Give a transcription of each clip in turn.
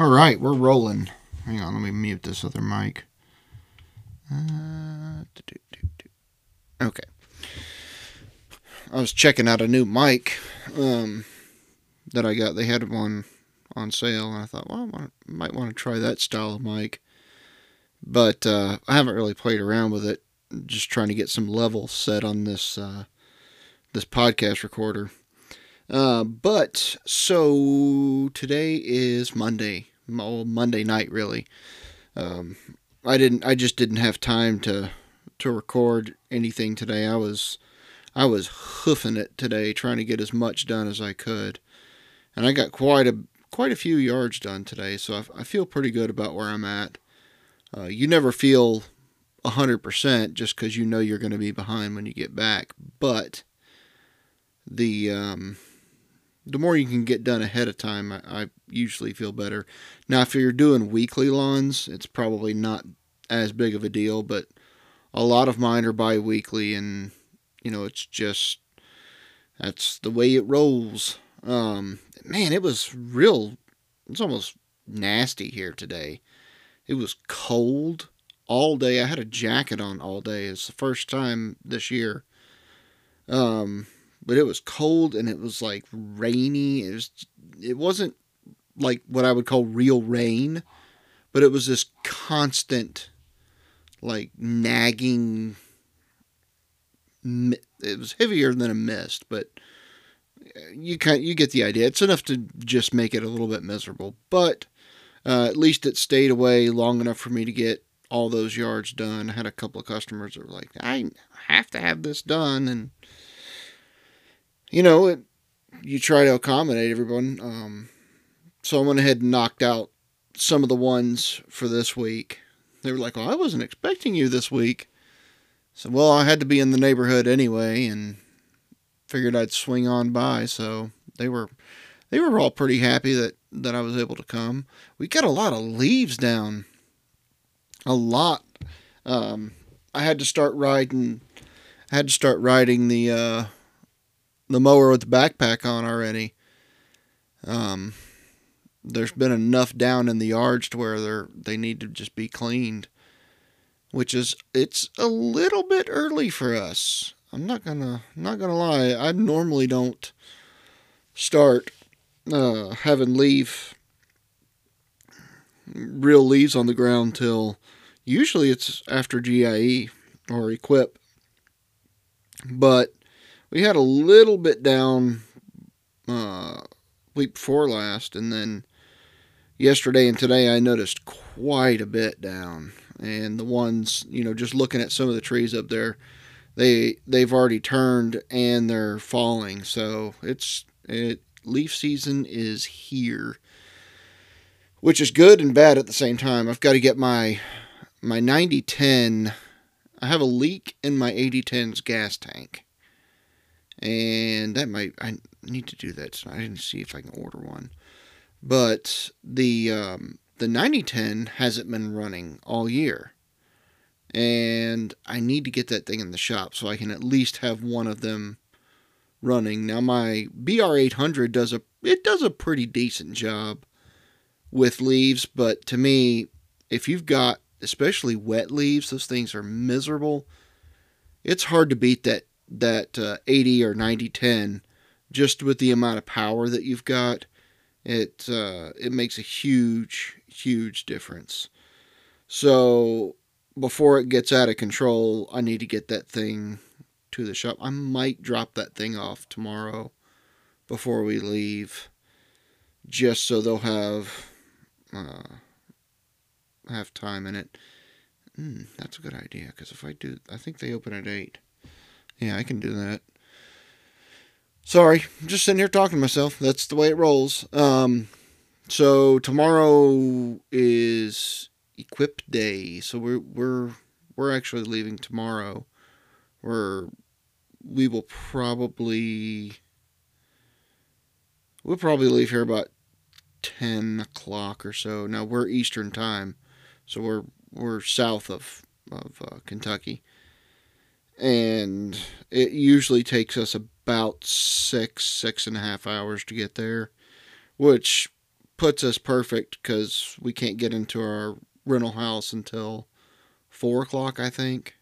All right, we're rolling. Hang on, let me mute this other mic. Uh, okay. I was checking out a new mic um, that I got. They had one on sale, and I thought, well, I might want to try that style of mic. But uh, I haven't really played around with it. Just trying to get some level set on this uh, this podcast recorder. Uh, but so today is Monday, well, Monday night really. Um, I didn't, I just didn't have time to to record anything today. I was I was hoofing it today, trying to get as much done as I could, and I got quite a quite a few yards done today. So I, I feel pretty good about where I'm at. Uh, you never feel hundred percent just because you know you're going to be behind when you get back, but the um, the more you can get done ahead of time, I, I, usually feel better. Now, if you're doing weekly lawns, it's probably not as big of a deal, but a lot of mine are bi weekly, and you know, it's just that's the way it rolls. Um, man, it was real, it's almost nasty here today. It was cold all day. I had a jacket on all day. It's the first time this year. Um, but it was cold and it was like rainy. It was it wasn't like what I would call real rain, but it was this constant like nagging it was heavier than a mist, but you kind you get the idea. It's enough to just make it a little bit miserable, but uh, at least it stayed away long enough for me to get all those yards done. I had a couple of customers that were like, "I have to have this done," and you know, it, you try to accommodate everyone. Um, so I went ahead and knocked out some of the ones for this week. They were like, "Well, I wasn't expecting you this week." So, well, I had to be in the neighborhood anyway, and figured I'd swing on by. So they were, they were all pretty happy that that I was able to come. We got a lot of leaves down, a lot. Um, I had to start riding, I had to start riding the uh, the mower with the backpack on already. Um, there's been enough down in the yards to where they're they need to just be cleaned, which is it's a little bit early for us. I'm not gonna not gonna lie. I normally don't start uh, having leaf real leaves on the ground till usually it's after GIE or equip. But we had a little bit down uh, week before last, and then yesterday and today I noticed quite a bit down. And the ones, you know, just looking at some of the trees up there, they they've already turned and they're falling. So it's it leaf season is here, which is good and bad at the same time. I've got to get my my 9010. I have a leak in my 8010's gas tank and that might I need to do that. So I didn't see if I can order one, but the um, the 9010 hasn't been running all year, and I need to get that thing in the shop so I can at least have one of them running. Now my BR800 does a it does a pretty decent job with leaves, but to me, if you've got especially wet leaves, those things are miserable. It's hard to beat that that uh, 80 or 90 10 just with the amount of power that you've got it uh, it makes a huge huge difference. So before it gets out of control i need to get that thing to the shop. I might drop that thing off tomorrow before we leave just so they'll have uh, have time in it. Mm, that's a good idea because if i do i think they open at 8 yeah, I can do that. Sorry, I'm just sitting here talking to myself. That's the way it rolls. Um, so tomorrow is Equip Day. So we're we're we're actually leaving tomorrow. We're we will probably we'll probably leave here about ten o'clock or so. Now we're Eastern time, so we're we're south of of uh, Kentucky and it usually takes us about six six and a half hours to get there which puts us perfect because we can't get into our rental house until four o'clock, I think.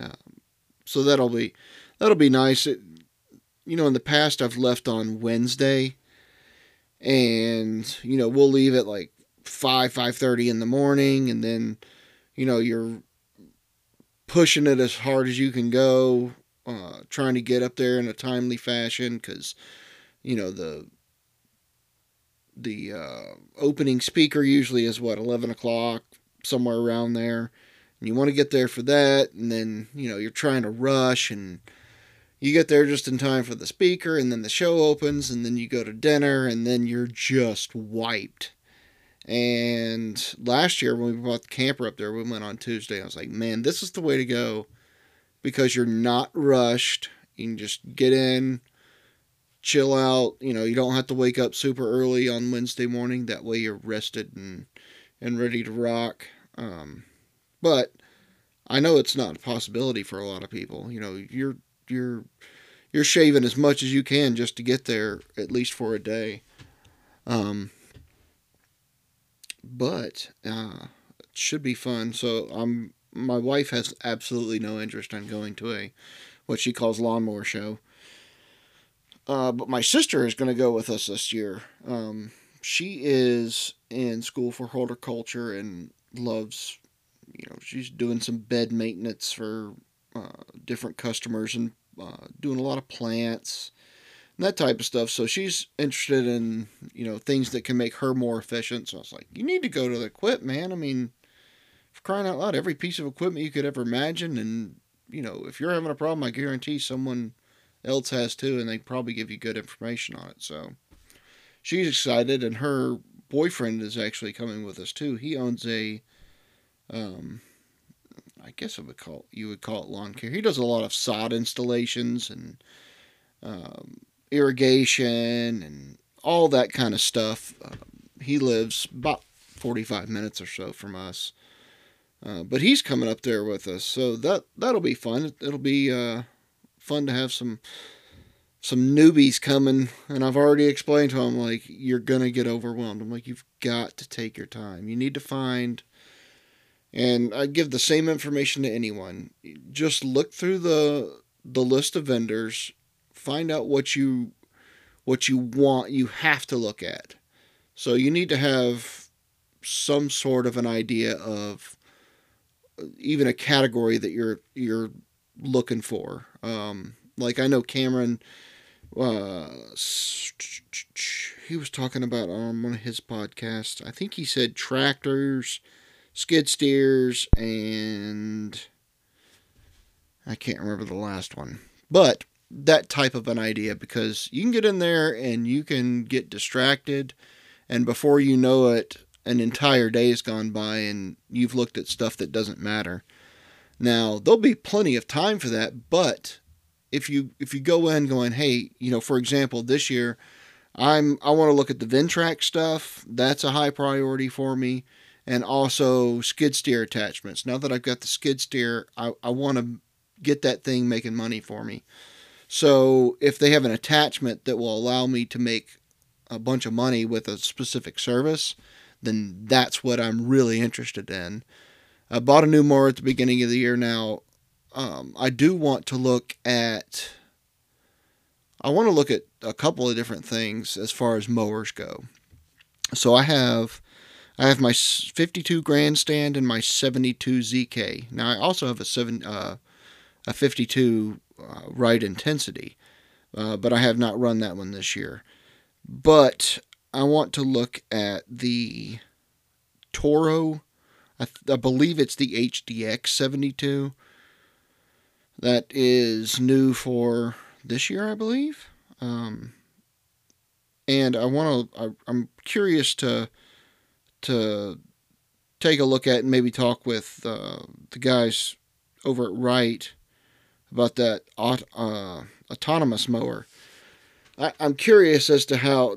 Um, so that'll be that'll be nice. It, you know, in the past, I've left on Wednesday, and you know we'll leave at like five five thirty in the morning, and then you know you're pushing it as hard as you can go, uh, trying to get up there in a timely fashion because you know the the uh, opening speaker usually is what 11 o'clock somewhere around there. And you want to get there for that and then you know you're trying to rush and you get there just in time for the speaker and then the show opens and then you go to dinner and then you're just wiped and last year when we bought the camper up there we went on tuesday. I was like man this is the way to go because you're not rushed. You can just get in chill out. You know you don't have to wake up super early on wednesday morning. That way you're rested and and ready to rock. Um, but I know it's not a possibility for a lot of people. You know, you're you're you're shaving as much as you can just to get there at least for a day. Um, but uh, it should be fun. So I'm my wife has absolutely no interest in going to a what she calls lawnmower show. Uh, but my sister is going to go with us this year. Um, she is in school for horticulture and loves, you know, she's doing some bed maintenance for uh, different customers and uh, doing a lot of plants that type of stuff. So she's interested in, you know, things that can make her more efficient. So I was like, you need to go to the Equip, man. I mean, for crying out loud, every piece of equipment you could ever imagine. And, you know, if you're having a problem, I guarantee someone else has too, and they probably give you good information on it. So she's excited, and her boyfriend is actually coming with us too. He owns a, um, I guess I would call you would call it lawn care. He does a lot of sod installations and um, irrigation and all that kind of stuff. Uh, he lives about forty five minutes or so from us, uh, but he's coming up there with us, so that that'll be fun. It'll be uh, fun to have some some newbies coming, and I've already explained to them like you're gonna get overwhelmed. I'm like, you've got to take your time. You need to find, and I give the same information to anyone. Just look through the the list of vendors, find out what you what you want. You have to look at. So you need to have some sort of an idea of even a category that you're you're looking for. Um, like I know Cameron uh, he was talking about on one of his podcasts. I think he said tractors, skid steers, and I can't remember the last one. But that type of an idea because you can get in there and you can get distracted, and before you know it, an entire day has gone by and you've looked at stuff that doesn't matter. Now, there'll be plenty of time for that, but if you if you go in going, hey, you know, for example, this year, I'm I want to look at the Ventrac stuff. That's a high priority for me, and also skid steer attachments. Now that I've got the skid steer, I, I want to get that thing making money for me. So if they have an attachment that will allow me to make a bunch of money with a specific service, then that's what I'm really interested in. I bought a new mower at the beginning of the year now um, I do want to look at. I want to look at a couple of different things as far as mowers go. So I have, I have my 52 grandstand and my 72 ZK. Now I also have a seven, uh, a 52 uh, Wright Intensity, uh, but I have not run that one this year. But I want to look at the Toro. I, th- I believe it's the HDX 72 that is new for this year, I believe. Um, and I want to. I'm curious to to take a look at and maybe talk with uh, the guys over at Wright about that uh, autonomous mower. I, am curious as to how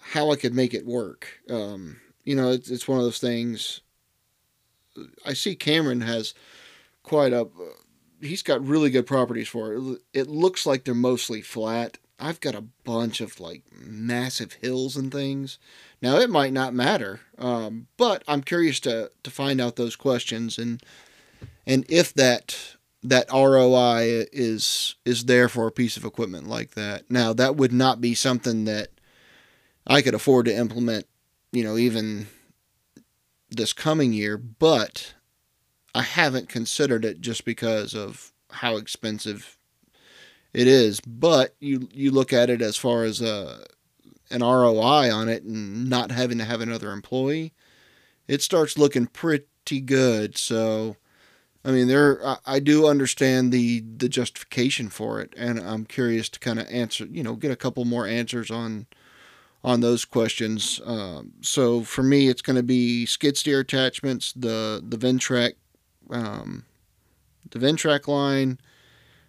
how I could make it work. Um, you know, it's, it's one of those things. I see Cameron has quite a he's got really good properties for it. It looks like they're mostly flat, I've got a bunch of like massive hills and things. Now it might not matter, um, but I'm curious to to find out those questions and and if that that ROI is is there for a piece of equipment like that. Now that would not be something that I could afford to implement, you know, even this coming year, but I haven't considered it just because of how expensive it is. But you you look at it as far as a uh, an ROI on it and not having to have another employee, it starts looking pretty good. So, I mean, there I, I do understand the the justification for it, and I'm curious to kind of answer, you know, get a couple more answers on on those questions. Um, so for me, it's going to be skid steer attachments, the the Ventrac, um, the Ventrac line.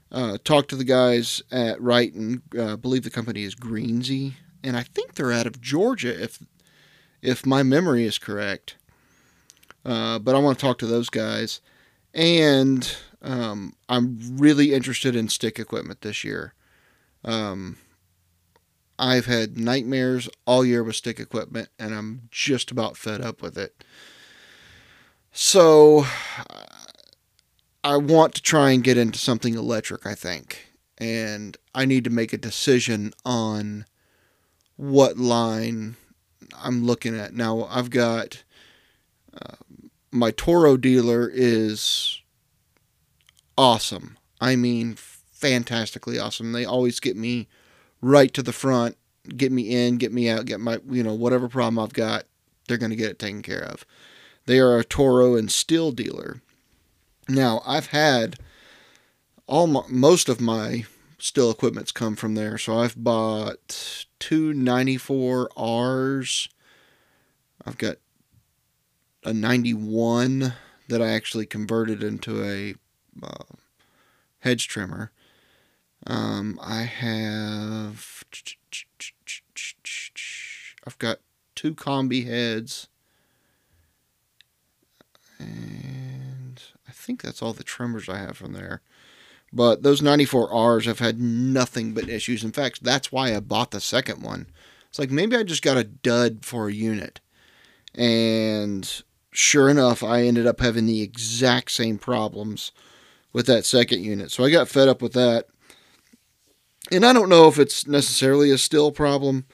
Uh, talk to the guys at Wright, and uh, believe the company is Greenzie, and I think they're out of Georgia if if my memory is correct. Uh, but I want to talk to those guys, and um, I'm really interested in Stihl equipment this year. Um, I've had nightmares all year with Stihl equipment, and I'm just about fed up with it. So I want to try and get into something electric, I think. And I need to make a decision on what line I'm looking at. Now, I've got uh, my Toro dealer is awesome. I mean, fantastically awesome. They always get me right to the front, get me in, get me out, get my, you know, whatever problem I've got, they're going to get it taken care of. They are a Toro and Stihl dealer. Now, I've had all my, most of my Stihl equipment's come from there. So I've bought two 94Rs. I've got a 91 that I actually converted into a uh, hedge trimmer. Um, I have. I've got two combi heads. And I think that's all the trimmers I have from there. But those 94Rs have had nothing but issues. In fact, that's why I bought the second one. It's like maybe I just got a dud for a unit. And sure enough, I ended up having the exact same problems with that second unit. So I got fed up with that. And I don't know if it's necessarily a Stihl problem.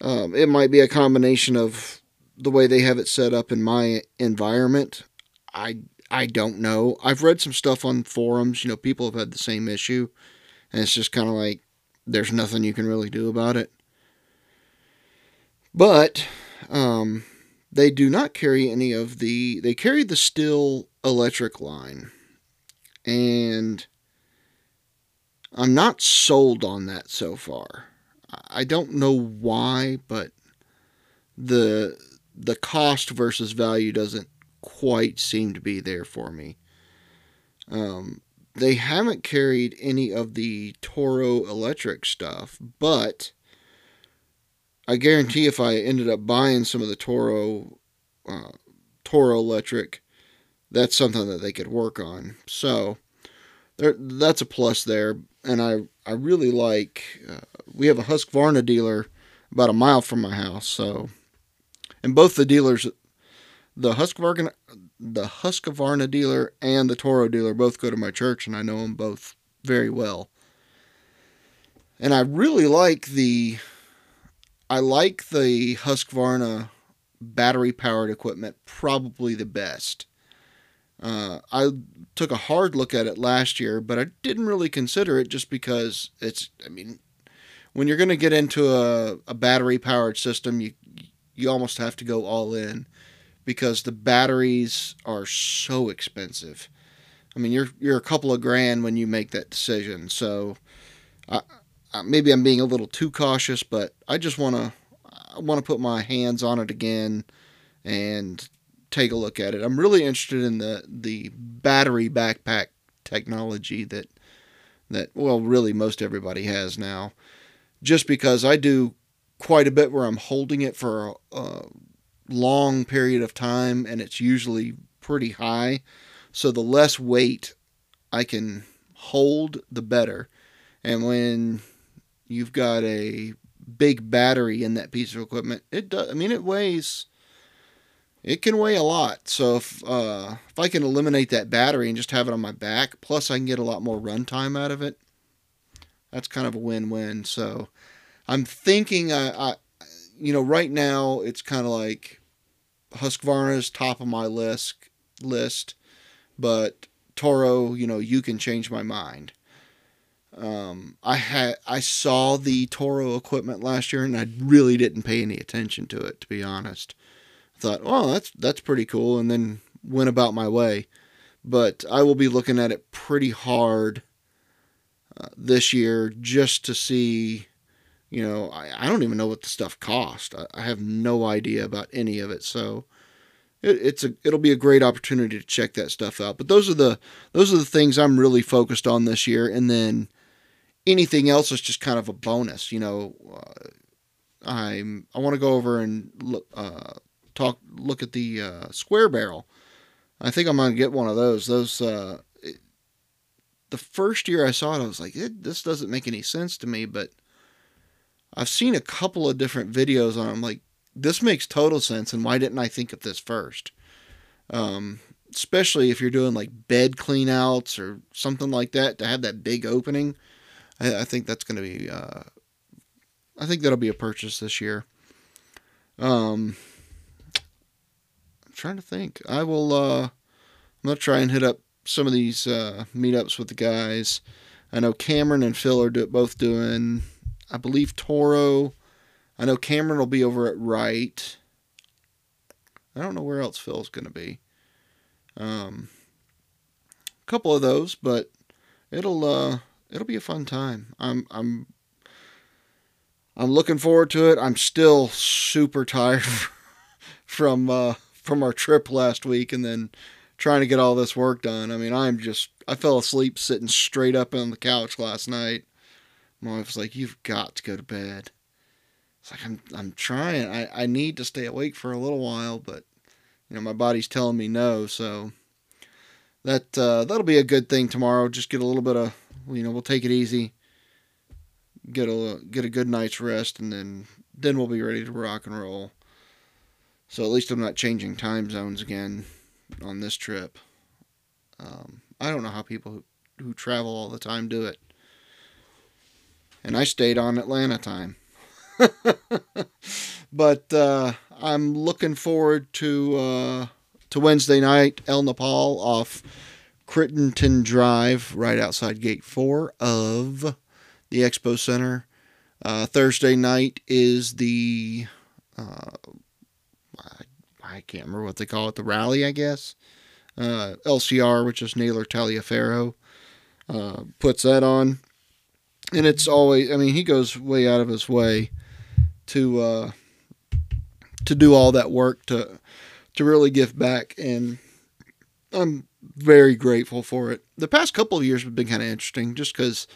Um, it might be a combination of the way they have it set up in my environment. I I don't know. I've read some stuff on forums. You know, people have had the same issue, and it's just kind of like there's nothing you can really do about it. But um, they do not carry any of the. They carry the Stihl electric line, and I'm not sold on that so far. I don't know why, but the the cost versus value doesn't quite seem to be there for me. Um, they haven't carried any of the Toro electric stuff, but I guarantee if I ended up buying some of the Toro uh, Toro electric, that's something that they could work on. So there, that's a plus there, and I I really like. Uh, we have a Husqvarna dealer about a mile from my house, so and both the dealers the Husqvarna the Husqvarna dealer and the Toro dealer both go to my church, and I know them both very well. And I really like the I like the Husqvarna battery powered equipment probably the best. Uh, I took a hard look at it last year, but I didn't really consider it just because it's. I mean, when you're going to get into a, a battery powered system, you you almost have to go all in because the batteries are so expensive. I mean, you're you're a couple of grand when you make that decision. So, I, I, maybe I'm being a little too cautious, but I just want to I want to put my hands on it again and take a look at it. I'm really interested in the the battery backpack technology that that well, really most everybody has now. Just because I do quite a bit where I'm holding it for a long period of time and it's usually pretty high. So the less weight I can hold, the better. And when you've got a big battery in that piece of equipment, it does. I mean, it weighs. It can weigh a lot. So if uh, if I can eliminate that battery and just have it on my back, plus I can get a lot more runtime out of it, that's kind of a win-win. So I'm thinking, I, I you know, right now it's kind of like Husqvarna's top of my list list, but Toro, you know, you can change my mind. Um, I had I saw the Toro equipment last year, and I really didn't pay any attention to it, to be honest. I thought, oh, that's that's pretty cool, and then went about my way. But I will be looking at it pretty hard uh, this year just to see. You know, I, I don't even know what the stuff cost. I, I have no idea about any of it. So it, it's a it'll be a great opportunity to check that stuff out. But those are the those are the things I'm really focused on this year, and then anything else is just kind of a bonus. You know, uh, I'm I want to go over and look uh, talk look at the uh, square barrel. I think I'm gonna get one of those. Those uh, it, the first year I saw it, I was like, this doesn't make any sense to me. But I've seen a couple of different videos on. It. I'm like, this makes total sense, and why didn't I think of this first? Um, especially if you're doing like bed cleanouts or something like that to have that big opening I, I think that's going to be. Uh, I think that'll be a purchase this year. Um, I'm trying to think. I will. Uh, I'm gonna try and hit up some of these uh, meetups with the guys. I know Cameron and Phil are do, both doing. I believe Toro. I know Cameron will be over at Wright. I don't know where else Phil's going to be. Um, a couple of those, but it'll uh, it'll be a fun time. I'm I'm I'm looking forward to it. I'm still super tired from uh, from our trip last week, and then trying to get all this work done. I mean, I'm just I fell asleep sitting straight up on the couch last night. My wife was like, "You've got to go to bed." It's like I'm I'm trying. I I need to stay awake for a little while, but you know my body's telling me no. So that uh, that'll be a good thing tomorrow. Just get a little bit of you know, we'll take it easy, get a get a good night's rest, and then then we'll be ready to rock and roll. So at least I'm not changing time zones again on this trip. Um, I don't know how people who, who travel all the time do it. And I stayed on Atlanta time. but uh, I'm looking forward to uh, to Wednesday night, El Nopal off Crittenden Drive, right outside Gate 4 of the Expo Center. Uh, Thursday night is the, uh, I, I, can't remember what they call it, the rally, I guess. Uh, LCR, which is Naylor Taliaferro, uh, puts that on. And it's always, I mean, he goes way out of his way to, uh, to do all that work to, to really give back. And I'm very grateful for it. The past couple of years have been kind of interesting just because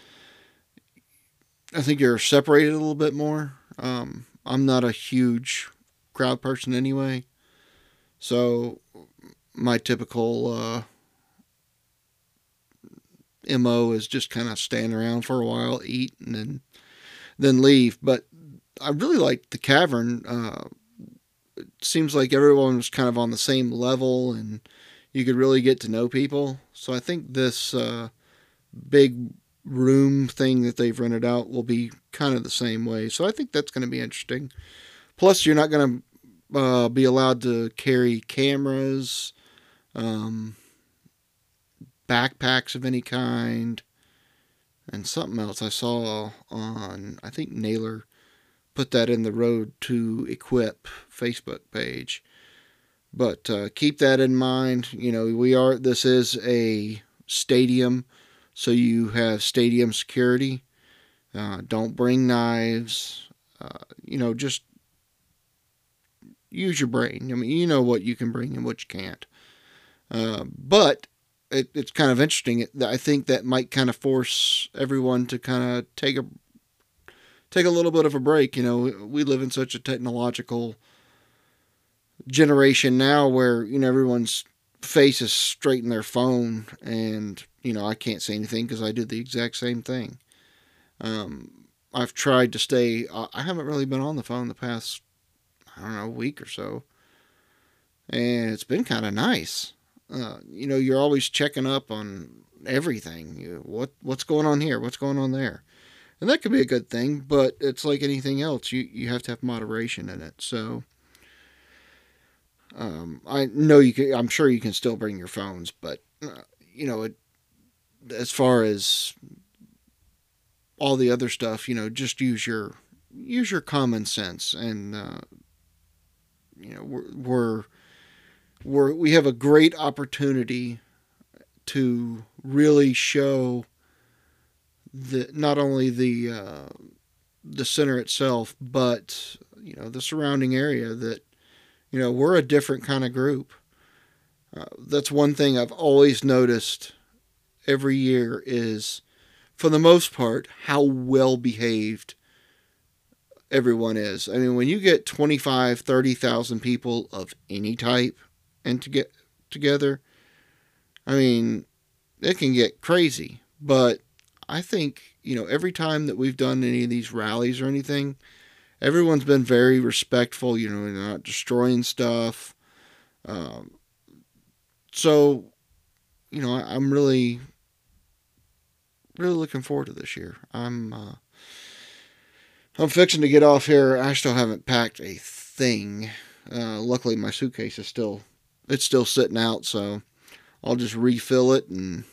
I think you're separated a little bit more. Um, I'm not a huge crowd person anyway. So my typical uh, MO is just kind of stand around for a while, eat, and then then leave. But I really like the cavern. Uh, it seems like everyone was kind of on the same level and you could really get to know people. So I think this uh, big room thing that they've rented out will be kind of the same way. So I think that's going to be interesting. Plus, you're not going to uh, be allowed to carry cameras, um, backpacks of any kind, and something else I saw on, I think Naylor put that in the Road to Equip Facebook page. But uh, keep that in mind. You know, we are, this is a stadium, so you have stadium security. Uh, don't bring knives. Uh, you know, just use your brain. I mean, you know what you can bring and what you can't. Uh, but it, it's kind of interesting. I think that might kind of force everyone to kind of take a take a little bit of a break. You know, we live in such a technological generation now where you know everyone's face is straight in their phone and you know I can't say anything because I do the exact same thing. Um, I've tried to stay. I haven't really been on the phone the past, I don't know, week or so, and it's been kind of nice. Uh, you know, you're always checking up on everything. You, what what's going on here? What's going on there? And that could be a good thing, but it's like anything else. You you have to have moderation in it. So. Um, I know you can. I'm sure you can still bring your phones, but uh, you know, it, as far as all the other stuff, you know, just use your use your common sense, and uh, you know, we're, we're we're we have a great opportunity to really show the not only the uh, the center itself, but you know the surrounding area that you know we're a different kind of group. Uh, that's one thing I've always noticed every year is, for the most part, how well behaved everyone is. I mean, when you get 25, 30,000 people of any type and to get together, I mean, it can get crazy. But I think, you know, every time that we've done any of these rallies or anything, everyone's been very respectful, you know, they're not destroying stuff. Um, so, you know, I, am really, really looking forward to this year. I'm, uh, I'm fixing to get off here. I still haven't packed a thing. Uh, luckily, my suitcase is still, it's still sitting out, so I'll just refill it and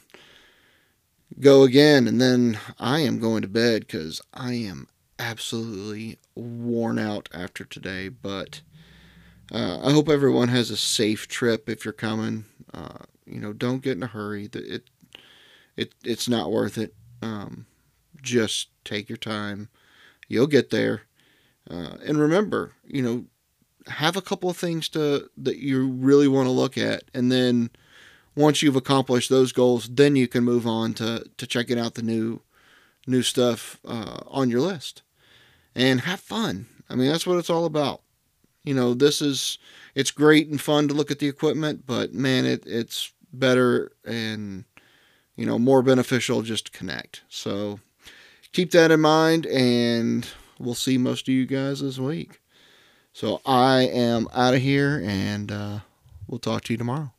go again. And then I am going to bed because I am absolutely worn out after today. But uh, I hope everyone has a safe trip if you're coming. Uh, you know, don't get in a hurry. It it it's not worth it. Um, just take your time. You'll get there. Uh, and remember, you know, have a couple of things to that you really want to look at, and then once you've accomplished those goals, then you can move on to to checking out the new new stuff uh, on your list and have fun. I mean, that's what it's all about. You know, this is it's great and fun to look at the equipment, but man, it it's better and you know more beneficial just to connect. So keep that in mind, and we'll see most of you guys this week. So I am out of here, and uh, we'll talk to you tomorrow.